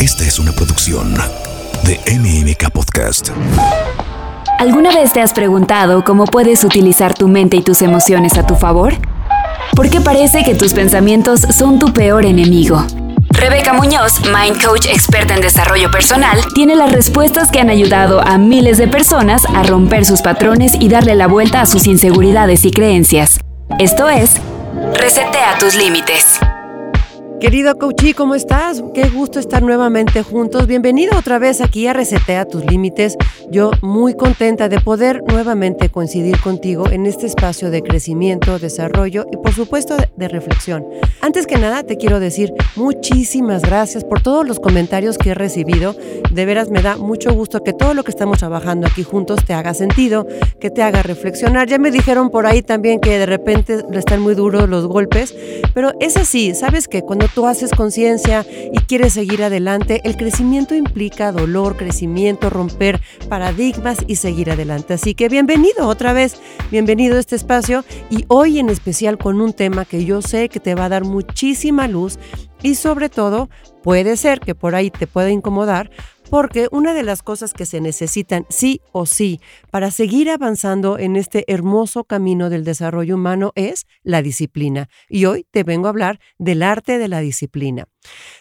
Esta es una producción de MMK Podcast. ¿Alguna vez te has preguntado cómo puedes utilizar tu mente y tus emociones a tu favor? Porque parece que tus pensamientos son tu peor enemigo. Rebeca Muñoz, Mind Coach experta en desarrollo personal, tiene las respuestas que han ayudado a miles de personas a romper sus patrones y darle la vuelta a sus inseguridades y creencias. Esto es, Resetea tus límites. Querido Coachí, ¿cómo estás? Qué gusto estar nuevamente juntos. Bienvenido otra vez aquí a Resetea tus límites. Yo muy contenta de poder nuevamente coincidir contigo en este espacio de crecimiento, desarrollo y por supuesto de reflexión. Antes que nada te quiero decir muchísimas gracias por todos los comentarios que he recibido. De veras me da mucho gusto que todo lo que estamos trabajando aquí juntos te haga sentido, que te haga reflexionar. Ya me dijeron por ahí también que de repente están muy duros los golpes, pero es así, ¿sabes que Cuando tú haces conciencia y quieres seguir adelante, el crecimiento implica dolor, crecimiento, romper paradigmas y seguir adelante. Así que bienvenido otra vez, bienvenido a este espacio y hoy en especial con un tema que yo sé que te va a dar muchísima luz y sobre todo puede ser que por ahí te pueda incomodar porque una de las cosas que se necesitan sí o sí para seguir avanzando en este hermoso camino del desarrollo humano es la disciplina. Y hoy te vengo a hablar del arte de la disciplina.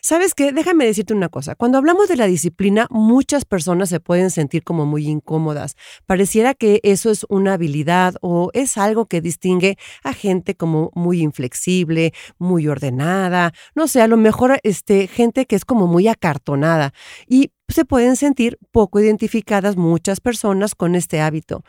¿Sabes qué? Déjame decirte una cosa. Cuando hablamos de la disciplina, muchas personas se pueden sentir como muy incómodas. Pareciera que eso es una habilidad o es algo que distingue a gente como muy inflexible, muy ordenada, no sé, a lo mejor este, gente que es como muy acartonada. Y se pueden sentir poco identificadas muchas personas con este hábito.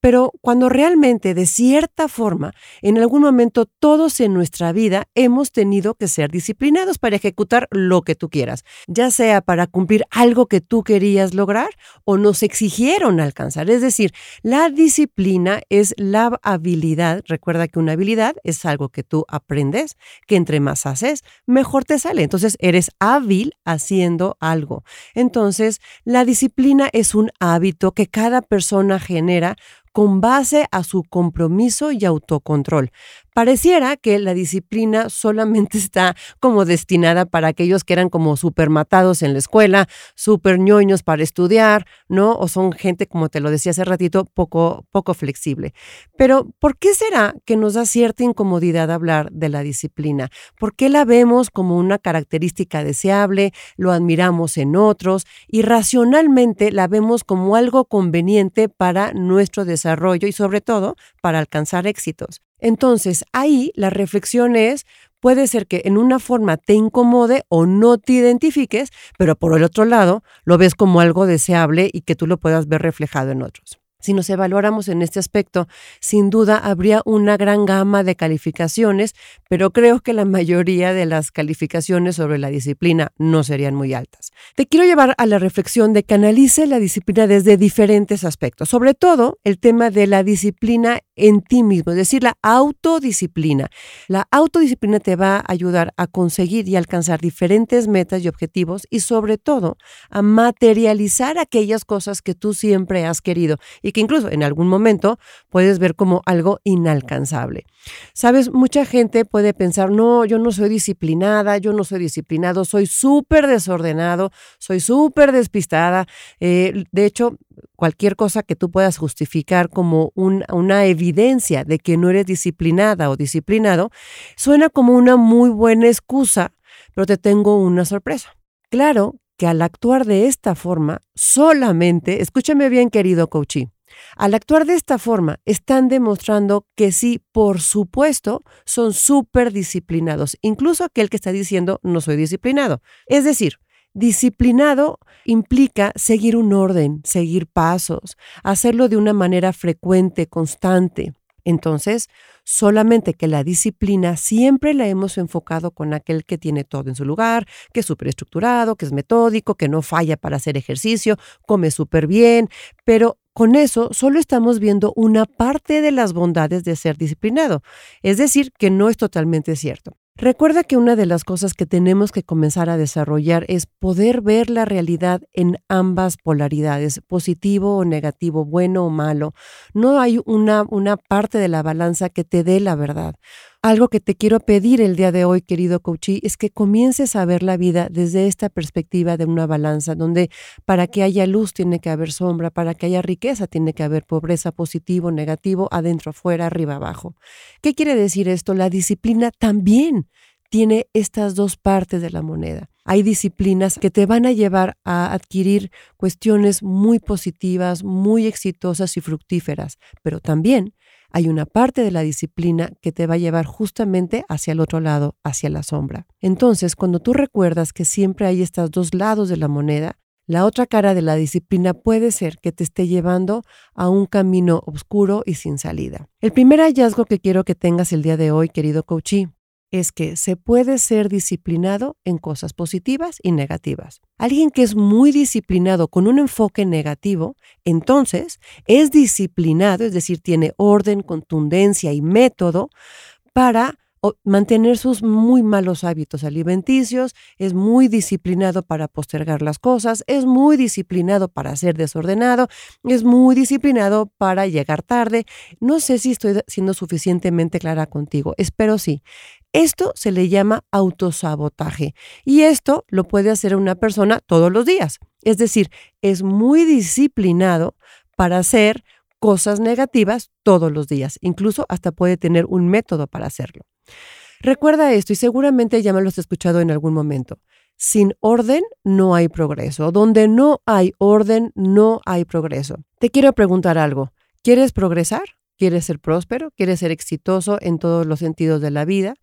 Pero cuando realmente, de cierta forma, en algún momento todos en nuestra vida hemos tenido que ser disciplinados para ejecutar lo que tú quieras, ya sea para cumplir algo que tú querías lograr o nos exigieron alcanzar. Es decir, la disciplina es la habilidad, recuerda que una habilidad es algo que tú aprendes, que entre más haces, mejor te sale. Entonces, eres hábil haciendo algo. Entonces, la disciplina es un hábito que cada persona genera con base a su compromiso y autocontrol. Pareciera que la disciplina solamente está como destinada para aquellos que eran como súper matados en la escuela, súper ñoños para estudiar, ¿no? O son gente, como te lo decía hace ratito, poco, poco flexible. Pero, ¿por qué será que nos da cierta incomodidad hablar de la disciplina? ¿Por qué la vemos como una característica deseable, lo admiramos en otros y racionalmente la vemos como algo conveniente para nuestro desarrollo? desarrollo y sobre todo para alcanzar éxitos. Entonces, ahí la reflexión es, puede ser que en una forma te incomode o no te identifiques, pero por el otro lado lo ves como algo deseable y que tú lo puedas ver reflejado en otros. Si nos evaluáramos en este aspecto, sin duda habría una gran gama de calificaciones, pero creo que la mayoría de las calificaciones sobre la disciplina no serían muy altas. Te quiero llevar a la reflexión de que analice la disciplina desde diferentes aspectos, sobre todo el tema de la disciplina en ti mismo, es decir, la autodisciplina. La autodisciplina te va a ayudar a conseguir y alcanzar diferentes metas y objetivos y sobre todo a materializar aquellas cosas que tú siempre has querido y que incluso en algún momento puedes ver como algo inalcanzable. Sabes, mucha gente puede pensar, no, yo no soy disciplinada, yo no soy disciplinado, soy súper desordenado, soy súper despistada. Eh, de hecho, cualquier cosa que tú puedas justificar como una evidencia de que no eres disciplinada o disciplinado, suena como una muy buena excusa, pero te tengo una sorpresa. Claro que al actuar de esta forma, solamente, escúchame bien querido coachí, al actuar de esta forma, están demostrando que sí, por supuesto, son súper disciplinados, incluso aquel que está diciendo no soy disciplinado. Es decir, disciplinado implica seguir un orden, seguir pasos, hacerlo de una manera frecuente, constante. Entonces, solamente que la disciplina siempre la hemos enfocado con aquel que tiene todo en su lugar, que es súper estructurado, que es metódico, que no falla para hacer ejercicio, come súper bien, pero con eso solo estamos viendo una parte de las bondades de ser disciplinado, es decir, que no es totalmente cierto. Recuerda que una de las cosas que tenemos que comenzar a desarrollar es poder ver la realidad en ambas polaridades, positivo o negativo, bueno o malo. No hay una, una parte de la balanza que te dé la verdad. Algo que te quiero pedir el día de hoy, querido coachí, es que comiences a ver la vida desde esta perspectiva de una balanza, donde para que haya luz tiene que haber sombra, para que haya riqueza tiene que haber pobreza, positivo, negativo, adentro, afuera, arriba, abajo. ¿Qué quiere decir esto? La disciplina también tiene estas dos partes de la moneda. Hay disciplinas que te van a llevar a adquirir cuestiones muy positivas, muy exitosas y fructíferas, pero también hay una parte de la disciplina que te va a llevar justamente hacia el otro lado, hacia la sombra. Entonces, cuando tú recuerdas que siempre hay estos dos lados de la moneda, la otra cara de la disciplina puede ser que te esté llevando a un camino oscuro y sin salida. El primer hallazgo que quiero que tengas el día de hoy, querido coachí, es que se puede ser disciplinado en cosas positivas y negativas. Alguien que es muy disciplinado con un enfoque negativo, entonces es disciplinado, es decir, tiene orden, contundencia y método para mantener sus muy malos hábitos alimenticios, es muy disciplinado para postergar las cosas, es muy disciplinado para ser desordenado, es muy disciplinado para llegar tarde. No sé si estoy siendo suficientemente clara contigo, espero sí. Esto se le llama autosabotaje y esto lo puede hacer una persona todos los días. Es decir, es muy disciplinado para hacer cosas negativas todos los días. Incluso hasta puede tener un método para hacerlo. Recuerda esto y seguramente ya me lo has escuchado en algún momento. Sin orden no hay progreso. Donde no hay orden no hay progreso. Te quiero preguntar algo. ¿Quieres progresar? ¿Quieres ser próspero? ¿Quieres ser exitoso en todos los sentidos de la vida?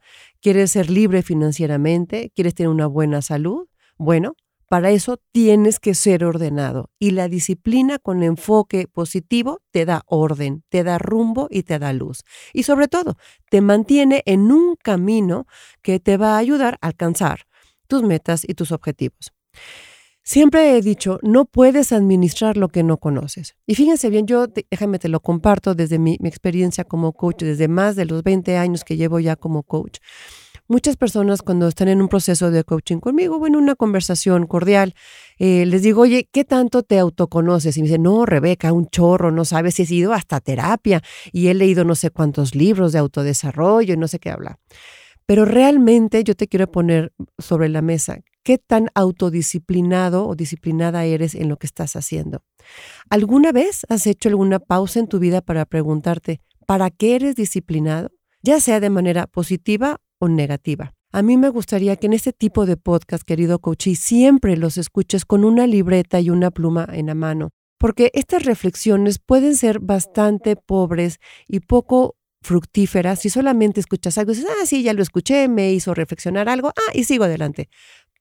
¿Quieres ser libre financieramente? ¿Quieres tener una buena salud? Bueno, para eso tienes que ser ordenado y la disciplina con enfoque positivo te da orden, te da rumbo y te da luz. Y sobre todo, te mantiene en un camino que te va a ayudar a alcanzar tus metas y tus objetivos. Siempre he dicho, no puedes administrar lo que no conoces. Y fíjense bien, yo déjame te lo comparto desde mi, experiencia como coach, desde más de los 20 años que llevo ya como coach. Muchas personas cuando están en un proceso de coaching conmigo o en una conversación cordial, eh, les digo, oye, ¿qué tanto te autoconoces? Y me dicen, no, Rebeca, un chorro, no sabes he ido hasta terapia y he leído no sé cuántos libros de autodesarrollo y no sé qué habla. Pero realmente yo te quiero poner sobre la mesa qué tan autodisciplinado o disciplinada eres en lo que estás haciendo. ¿Alguna vez has hecho alguna pausa en tu vida para preguntarte, ¿para qué eres disciplinado? Ya sea de manera positiva negativa. A mí me gustaría que en este tipo de podcast, querido coach, siempre los escuches con una libreta y una pluma en la mano, porque estas reflexiones pueden ser bastante pobres y poco fructíferas si solamente escuchas algo y dices, ah, sí, ya lo escuché, me hizo reflexionar algo, ah, y sigo adelante.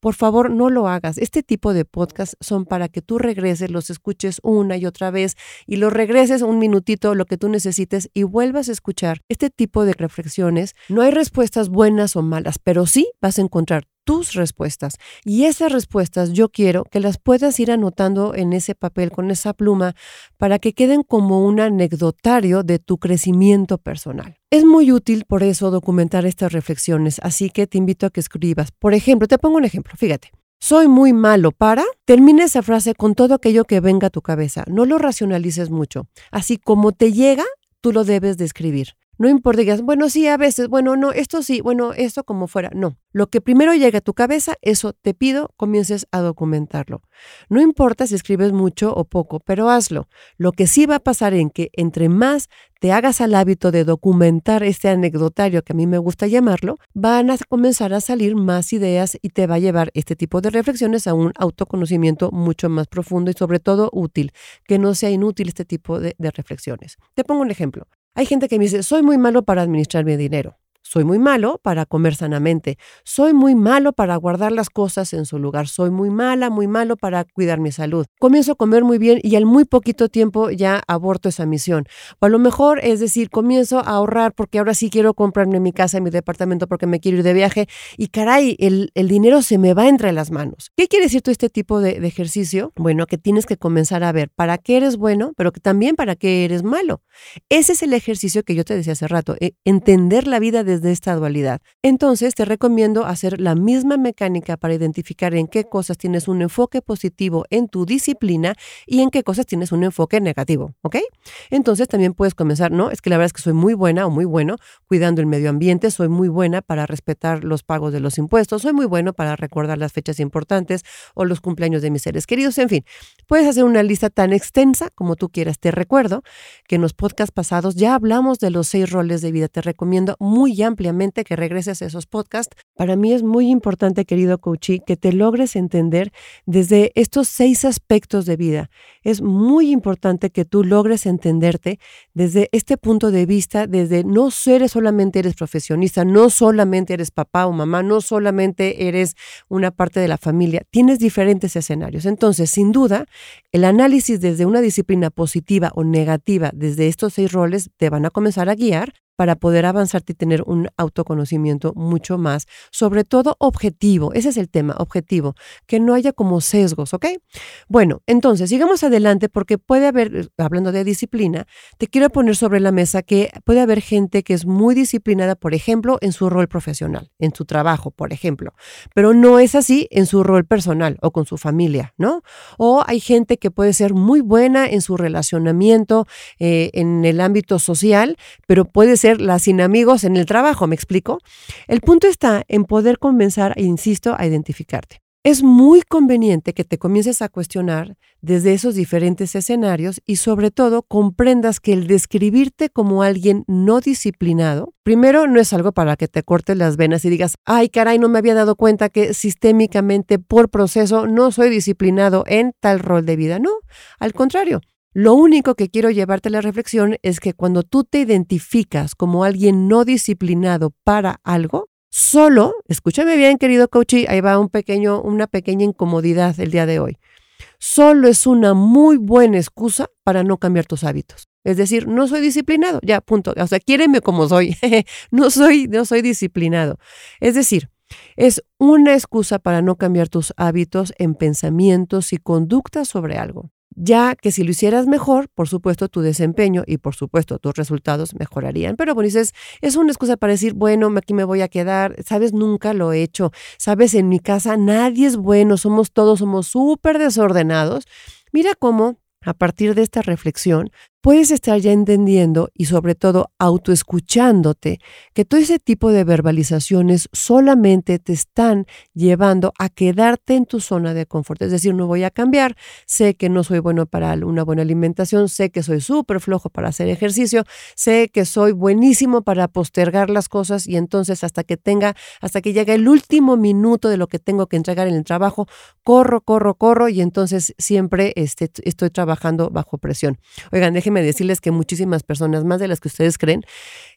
Por favor, no lo hagas. Este tipo de podcasts son para que tú regreses, los escuches una y otra vez y los regreses un minutito, lo que tú necesites y vuelvas a escuchar este tipo de reflexiones. No hay respuestas buenas o malas, pero sí vas a encontrar tus respuestas. Y esas respuestas yo quiero que las puedas ir anotando en ese papel con esa pluma para que queden como un anecdotario de tu crecimiento personal. Es muy útil por eso documentar estas reflexiones, así que te invito a que escribas. Por ejemplo, te pongo un ejemplo, fíjate. Soy muy malo para. Termina esa frase con todo aquello que venga a tu cabeza. No lo racionalices mucho. Así como te llega, tú lo debes de escribir. No importa, digas, bueno, sí, a veces, bueno, no, esto sí, bueno, esto como fuera. No, lo que primero llega a tu cabeza, eso te pido, comiences a documentarlo. No importa si escribes mucho o poco, pero hazlo. Lo que sí va a pasar en que entre más te hagas al hábito de documentar este anecdotario, que a mí me gusta llamarlo, van a comenzar a salir más ideas y te va a llevar este tipo de reflexiones a un autoconocimiento mucho más profundo y sobre todo útil, que no sea inútil este tipo de, de reflexiones. Te pongo un ejemplo. Hay gente que me dice, soy muy malo para administrar mi dinero. Soy muy malo para comer sanamente. Soy muy malo para guardar las cosas en su lugar. Soy muy mala, muy malo para cuidar mi salud. Comienzo a comer muy bien y al muy poquito tiempo ya aborto esa misión. O a lo mejor, es decir, comienzo a ahorrar porque ahora sí quiero comprarme mi casa, mi departamento porque me quiero ir de viaje y caray, el, dinero se me va entre las manos. ¿Qué quiere decir todo este tipo de, de ejercicio? Bueno, que tienes que comenzar a ver para qué eres bueno, pero que también para qué eres malo. Ese es el ejercicio que yo te decía hace rato, e, entender la vida desde desde esta dualidad. Entonces te recomiendo hacer la misma mecánica para identificar en qué cosas tienes un enfoque positivo en tu disciplina y en qué cosas tienes un enfoque negativo, ¿ok? Entonces también puedes comenzar, ¿no? Es que la verdad es que soy muy buena o muy bueno cuidando el medio ambiente, soy muy buena para respetar los pagos de los impuestos, soy muy bueno para recordar las fechas importantes o los cumpleaños de mis seres queridos, en fin, puedes hacer una lista tan extensa como tú quieras. Te recuerdo que en los podcasts pasados ya hablamos de los seis roles de vida. Te recomiendo muy ampliamente que regreses a esos podcasts. Para mí es muy importante, querido coachí, que te logres entender desde estos seis aspectos de vida. Es muy importante que tú logres entenderte desde este punto de vista, desde no ser solamente eres profesionista, no solamente eres papá o mamá, no solamente eres una parte de la familia, tienes diferentes escenarios. Entonces, sin duda, el análisis desde una disciplina positiva o negativa, desde estos seis roles, te van a comenzar a guiar para poder avanzarte y tener un autoconocimiento mucho más, sobre todo objetivo. Ese es el tema, objetivo, que no haya como sesgos, ¿ok? Bueno, entonces, sigamos adelante porque puede haber, hablando de disciplina, te quiero poner sobre la mesa que puede haber gente que es muy disciplinada, por ejemplo, en su rol profesional, en su trabajo, por ejemplo, pero no es así en su rol personal o con su familia, ¿no? O hay gente que puede ser muy buena en su relacionamiento eh, en el ámbito social, pero puede ser la sin amigos en el trabajo, ¿me explico? El punto está en poder comenzar, insisto, a identificarte. Es muy conveniente que te comiences a cuestionar desde esos diferentes escenarios y sobre todo comprendas que el describirte como alguien no disciplinado, primero no es algo para que te cortes las venas y digas, ay caray, no me había dado cuenta que sistémicamente por proceso no soy disciplinado en tal rol de vida. No, al contrario, lo único que quiero llevarte a la reflexión es que cuando tú te identificas como alguien no disciplinado para algo, solo, escúchame bien, querido coach, ahí va un pequeño, una pequeña incomodidad el día de hoy. Solo es una muy buena excusa para no cambiar tus hábitos. Es decir, no soy disciplinado, ya, punto. O sea, quiéreme como soy. no soy, no soy disciplinado. Es decir, es una excusa para no cambiar tus hábitos en pensamientos y conductas sobre algo ya que si lo hicieras mejor, por supuesto tu desempeño y por supuesto tus resultados mejorarían. Pero bueno, dices, es una excusa para decir, bueno, aquí me voy a quedar, sabes, nunca lo he hecho, sabes, en mi casa nadie es bueno, somos todos, somos súper desordenados. Mira cómo a partir de esta reflexión puedes estar ya entendiendo y sobre todo autoescuchándote que todo ese tipo de verbalizaciones solamente te están llevando a quedarte en tu zona de confort. Es decir, no voy a cambiar, sé que no soy bueno para una buena alimentación, sé que soy súper flojo para hacer ejercicio, sé que soy buenísimo para postergar las cosas y entonces hasta que tenga, hasta que llegue el último minuto de lo que tengo que entregar en el trabajo, corro, corro, corro y entonces siempre este, estoy trabajando bajo presión. Oigan, déjenme decirles que muchísimas personas, más de las que ustedes creen,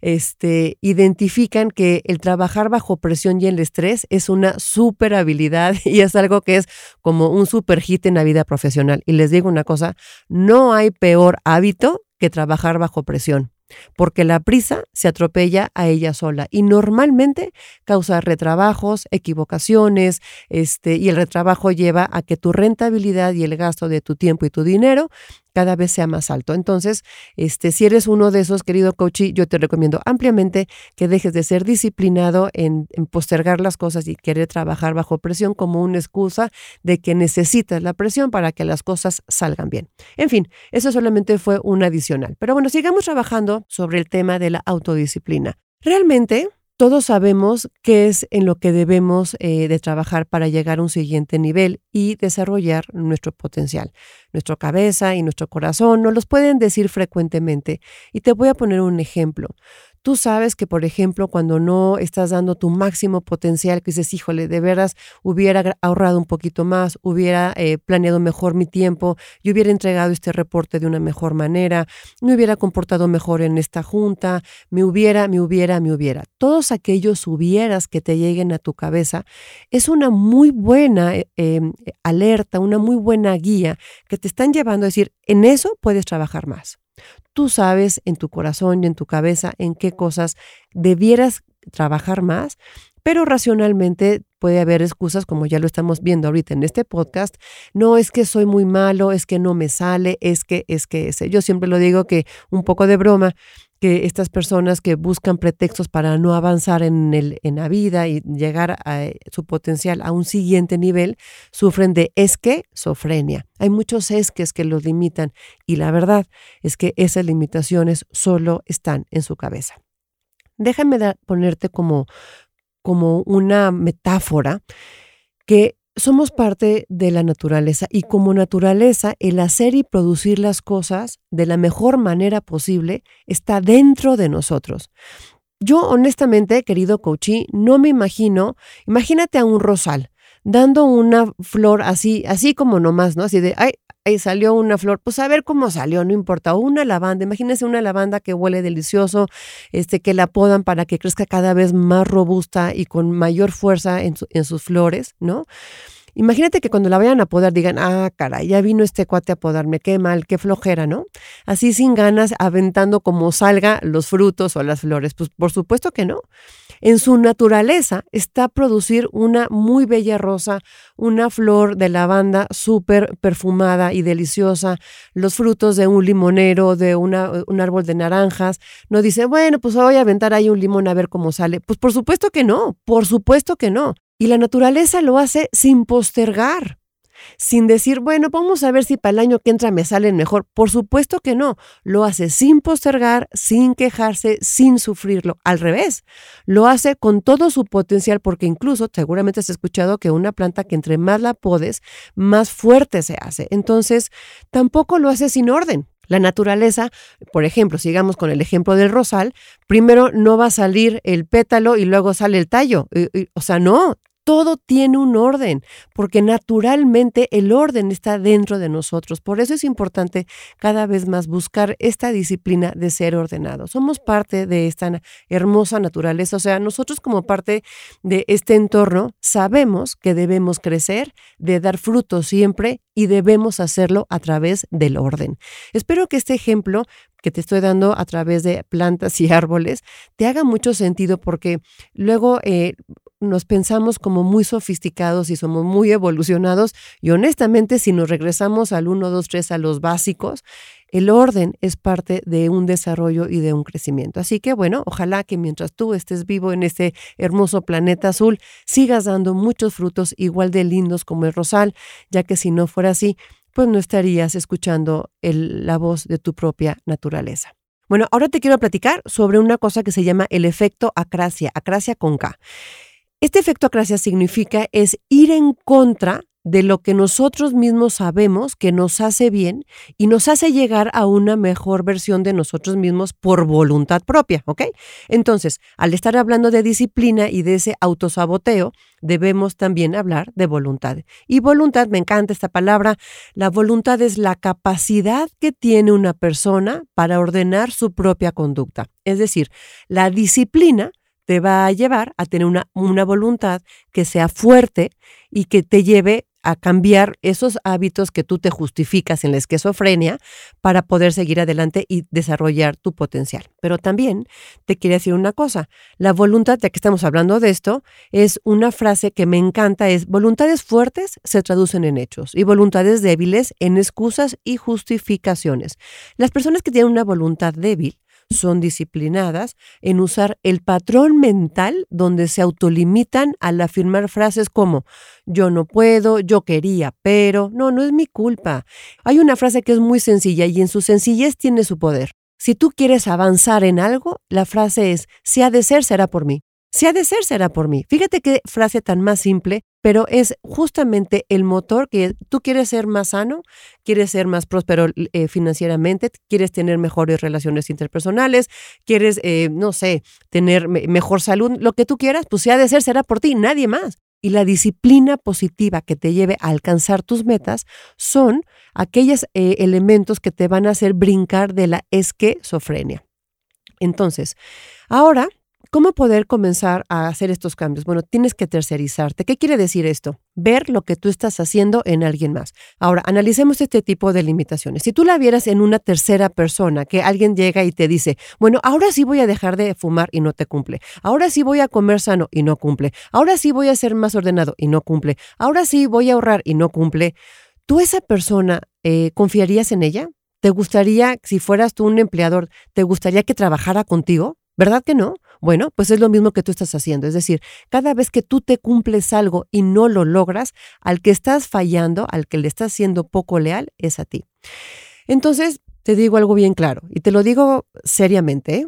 este, identifican que el trabajar bajo presión y el estrés es una super habilidad y es algo que es como un super hit en la vida profesional. Y les digo una cosa, no hay peor hábito que trabajar bajo presión porque la prisa se atropella a ella sola y normalmente causa retrabajos, equivocaciones, este, y el retrabajo lleva a que tu rentabilidad y el gasto de tu tiempo y tu dinero cada vez sea más alto. Entonces, este, si eres uno de esos, querido coach, yo te recomiendo ampliamente que dejes de ser disciplinado en, en, postergar las cosas y querer trabajar bajo presión como una excusa de que necesitas la presión para que las cosas salgan bien. En fin, eso solamente fue un adicional. Pero bueno, sigamos trabajando sobre el tema de la autodisciplina. Realmente, todos sabemos qué es en lo que debemos eh, de trabajar para llegar a un siguiente nivel y desarrollar nuestro potencial. Nuestra cabeza y nuestro corazón nos los pueden decir frecuentemente. Y te voy a poner un ejemplo. Tú sabes que, por ejemplo, cuando no estás dando tu máximo potencial, que dices, híjole, de veras hubiera ahorrado un poquito más, hubiera eh, planeado mejor mi tiempo, yo hubiera entregado este reporte de una mejor manera, me hubiera comportado mejor en esta junta, me hubiera, me hubiera, me hubiera. Todos aquellos hubieras que te lleguen a tu cabeza es una muy buena eh, em, alerta, una muy buena guía que te están llevando a decir, en eso puedes trabajar más. Tú sabes en tu corazón y en tu cabeza en qué cosas debieras trabajar más, pero racionalmente puede haber excusas como ya lo estamos viendo ahorita en este podcast. No es que soy muy malo, es que no me sale, es que, es que, ese. yo siempre lo digo que un poco de broma, que estas personas que buscan pretextos para no avanzar en, la vida y llegar a eh, su potencial a un siguiente nivel, sufren de esquizofrenia. Hay muchos esques que los limitan y la verdad es que esas limitaciones solo están en su cabeza. Déjame ponerte como, como una metáfora que somos parte de la naturaleza y como naturaleza el hacer y producir las cosas de la mejor manera posible está dentro de nosotros. Yo honestamente, querido Coachí, no me imagino, imagínate a un rosal dando una flor así, así como nomás, ¿no? Así de, ay, ahí salió una flor, pues a ver cómo salió, no importa, una lavanda, imagínense una lavanda que huele delicioso, este, que la podan para que crezca cada vez más robusta y con mayor fuerza en, en sus flores, ¿no? Imagínate que cuando la vayan a podar digan, ah, caray, ya vino este cuate a podarme, qué mal, qué flojera, ¿no? Así sin ganas, aventando como salga los frutos o las flores. Pues por supuesto que no. En su naturaleza está producir una muy bella rosa, una flor de lavanda súper perfumada y deliciosa, los frutos de un limonero, de un árbol de naranjas. No dice, bueno, pues voy a aventar ahí un limón a ver cómo sale. Pues por supuesto que no, por supuesto que no. Y la naturaleza lo hace sin postergar, sin decir, bueno, vamos a ver si para el año que entra me salen mejor. Por supuesto que no, lo hace sin postergar, sin quejarse, sin sufrirlo. Al revés, lo hace con todo su potencial porque incluso seguramente has escuchado que una planta que entre más la podes, más fuerte se hace. Entonces, tampoco lo hace sin orden. La naturaleza, por ejemplo, sigamos con el ejemplo del rosal, primero no va a salir el pétalo y luego sale el tallo. O sea, no, todo tiene un orden, porque naturalmente el orden está dentro de nosotros. Por eso es importante cada vez más buscar esta disciplina de ser ordenado. Somos parte de esta hermosa naturaleza, o sea, nosotros como parte de este entorno sabemos que debemos crecer, de dar frutos siempre y debemos hacerlo a través del orden. Espero que este ejemplo que te estoy dando a través de plantas y árboles te haga mucho sentido porque luego eh, nos pensamos como muy sofisticados y somos muy evolucionados y honestamente si nos regresamos al 1, 2, 3, a los básicos, el orden es parte de un desarrollo y de un crecimiento. Así que bueno, ojalá que mientras tú estés vivo en este hermoso planeta azul, sigas dando muchos frutos igual de lindos como el rosal, ya que si no fuera así, pues no estarías escuchando la voz de tu propia naturaleza. Bueno, ahora te quiero platicar sobre una cosa que se llama el efecto acracia, acracia con K. Este efecto acracia significa es ir en contra de lo que nosotros mismos sabemos que nos hace bien y nos hace llegar a una mejor versión de nosotros mismos por voluntad propia, ¿ok? Entonces, al estar hablando de disciplina y de ese autosaboteo, debemos también hablar de voluntad. Y voluntad, me encanta esta palabra, la voluntad es la capacidad que tiene una persona para ordenar su propia conducta. Es decir, la disciplina te va a llevar a tener una, una voluntad que sea fuerte y que te lleve a cambiar esos hábitos que tú te justificas en la esquizofrenia para poder seguir adelante y desarrollar tu potencial. Pero también te quiero decir una cosa, la voluntad, ya que estamos hablando de esto, es una frase que me encanta, es voluntades fuertes se traducen en hechos y voluntades débiles en excusas y justificaciones. Las personas que tienen una voluntad débil son disciplinadas en usar el patrón mental donde se autolimitan al afirmar frases como yo no puedo, yo quería, pero no, no es mi culpa. Hay una frase que es muy sencilla y en su sencillez tiene su poder. Si tú quieres avanzar en algo, la frase es, si ha de ser, será por mí. Si ha de ser, será por mí. Fíjate qué frase tan más simple, pero es justamente el motor que tú quieres ser más sano, quieres ser más próspero eh, financieramente, quieres tener mejores relaciones interpersonales, quieres, eh, no sé, tener mejor salud, lo que tú quieras, pues si ha de ser, será por ti, nadie más. Y la disciplina positiva que te lleve a alcanzar tus metas son aquellos eh, elementos que te van a hacer brincar de la esquizofrenia. Entonces, ahora ¿Cómo poder comenzar a hacer estos cambios? Bueno, tienes que tercerizarte. ¿Qué quiere decir esto? Ver lo que tú estás haciendo en alguien más. Ahora, analicemos este tipo de limitaciones. Si tú la vieras en una tercera persona, que alguien llega y te dice, bueno, ahora sí voy a dejar de fumar y no te cumple. Ahora sí voy a comer sano y no cumple. Ahora sí voy a ser más ordenado y no cumple. Ahora sí voy a ahorrar y no cumple. ¿Tú esa persona eh, confiarías en ella? ¿Te gustaría, si fueras tú un empleador, te gustaría que trabajara contigo? ¿Verdad que no? Bueno, pues es lo mismo que tú estás haciendo. Es decir, cada vez que tú te cumples algo y no lo logras, al que estás fallando, al que le estás siendo poco leal, es a ti. Entonces, te digo algo bien claro y te lo digo seriamente. ¿eh?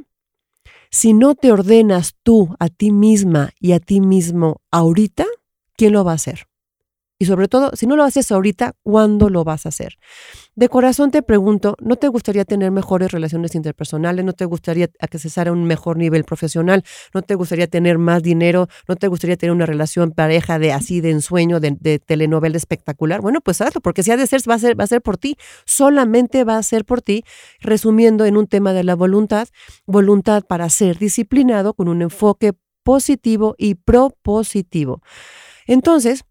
Si no te ordenas tú a ti misma y a ti mismo ahorita, ¿quién lo va a hacer? Y sobre todo, si no lo haces ahorita, ¿cuándo lo vas a hacer? De corazón te pregunto, ¿no te gustaría tener mejores relaciones interpersonales? ¿No te gustaría accesar a un mejor nivel profesional? ¿No te gustaría tener más dinero? ¿No te gustaría tener una relación pareja de así de ensueño, de, de telenovela espectacular? Bueno, pues hazlo, porque si ha de ser, va a ser, va a ser por ti. Solamente va a ser por ti. Resumiendo en un tema de la voluntad, voluntad para ser disciplinado con un enfoque positivo y propositivo. Entonces,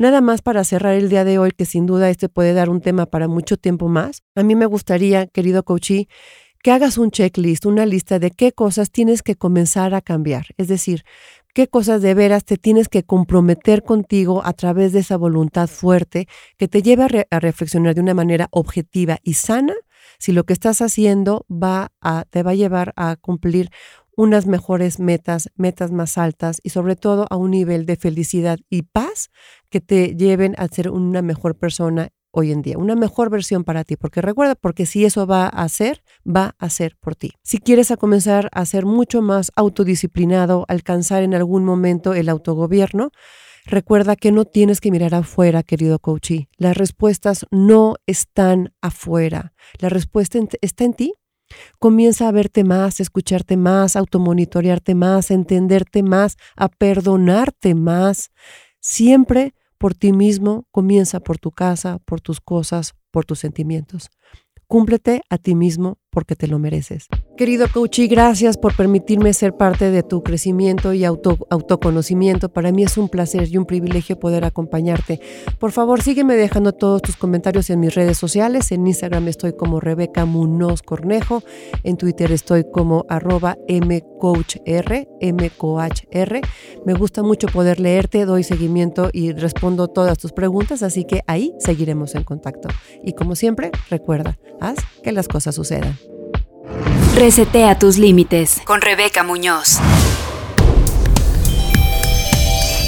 Nada más para cerrar el día de hoy, que sin duda este puede dar un tema para mucho tiempo más. A mí me gustaría, querido coachí, que hagas un checklist, una lista de qué cosas tienes que comenzar a cambiar. Es decir, qué cosas de veras te tienes que comprometer contigo a través de esa voluntad fuerte que te lleve a, reflexionar de una manera objetiva y sana si lo que estás haciendo va te va a llevar a cumplir unas mejores metas, metas más altas y sobre todo a un nivel de felicidad y paz que te lleven a ser una mejor persona hoy en día, una mejor versión para ti, porque recuerda, porque si eso va a ser, va a ser por ti. Si quieres a comenzar a ser mucho más autodisciplinado, alcanzar en algún momento el autogobierno, recuerda que no tienes que mirar afuera, querido coachee. Las respuestas no están afuera. La respuesta está en ti Comienza a verte más, a escucharte más, a automonitorearte más, a entenderte más, a perdonarte más. Siempre por ti mismo, comienza por tu casa, por tus cosas, por tus sentimientos. Cúmplete a ti mismo porque te lo mereces. Querido coach, gracias por permitirme ser parte de tu crecimiento y autoconocimiento. Para mí es un placer y un privilegio poder acompañarte. Por favor, sígueme dejando todos tus comentarios en mis redes sociales. En Instagram estoy como Rebeca Munoz Cornejo. En Twitter estoy como arroba mcoachr, mcoachr. Me gusta mucho poder leerte, doy seguimiento y respondo todas tus preguntas, así que ahí seguiremos en contacto. Y como siempre, recuerda, haz que las cosas sucedan. Resetea tus límites con Rebeca Muñoz.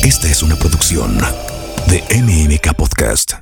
Esta es una producción de MMK Podcast.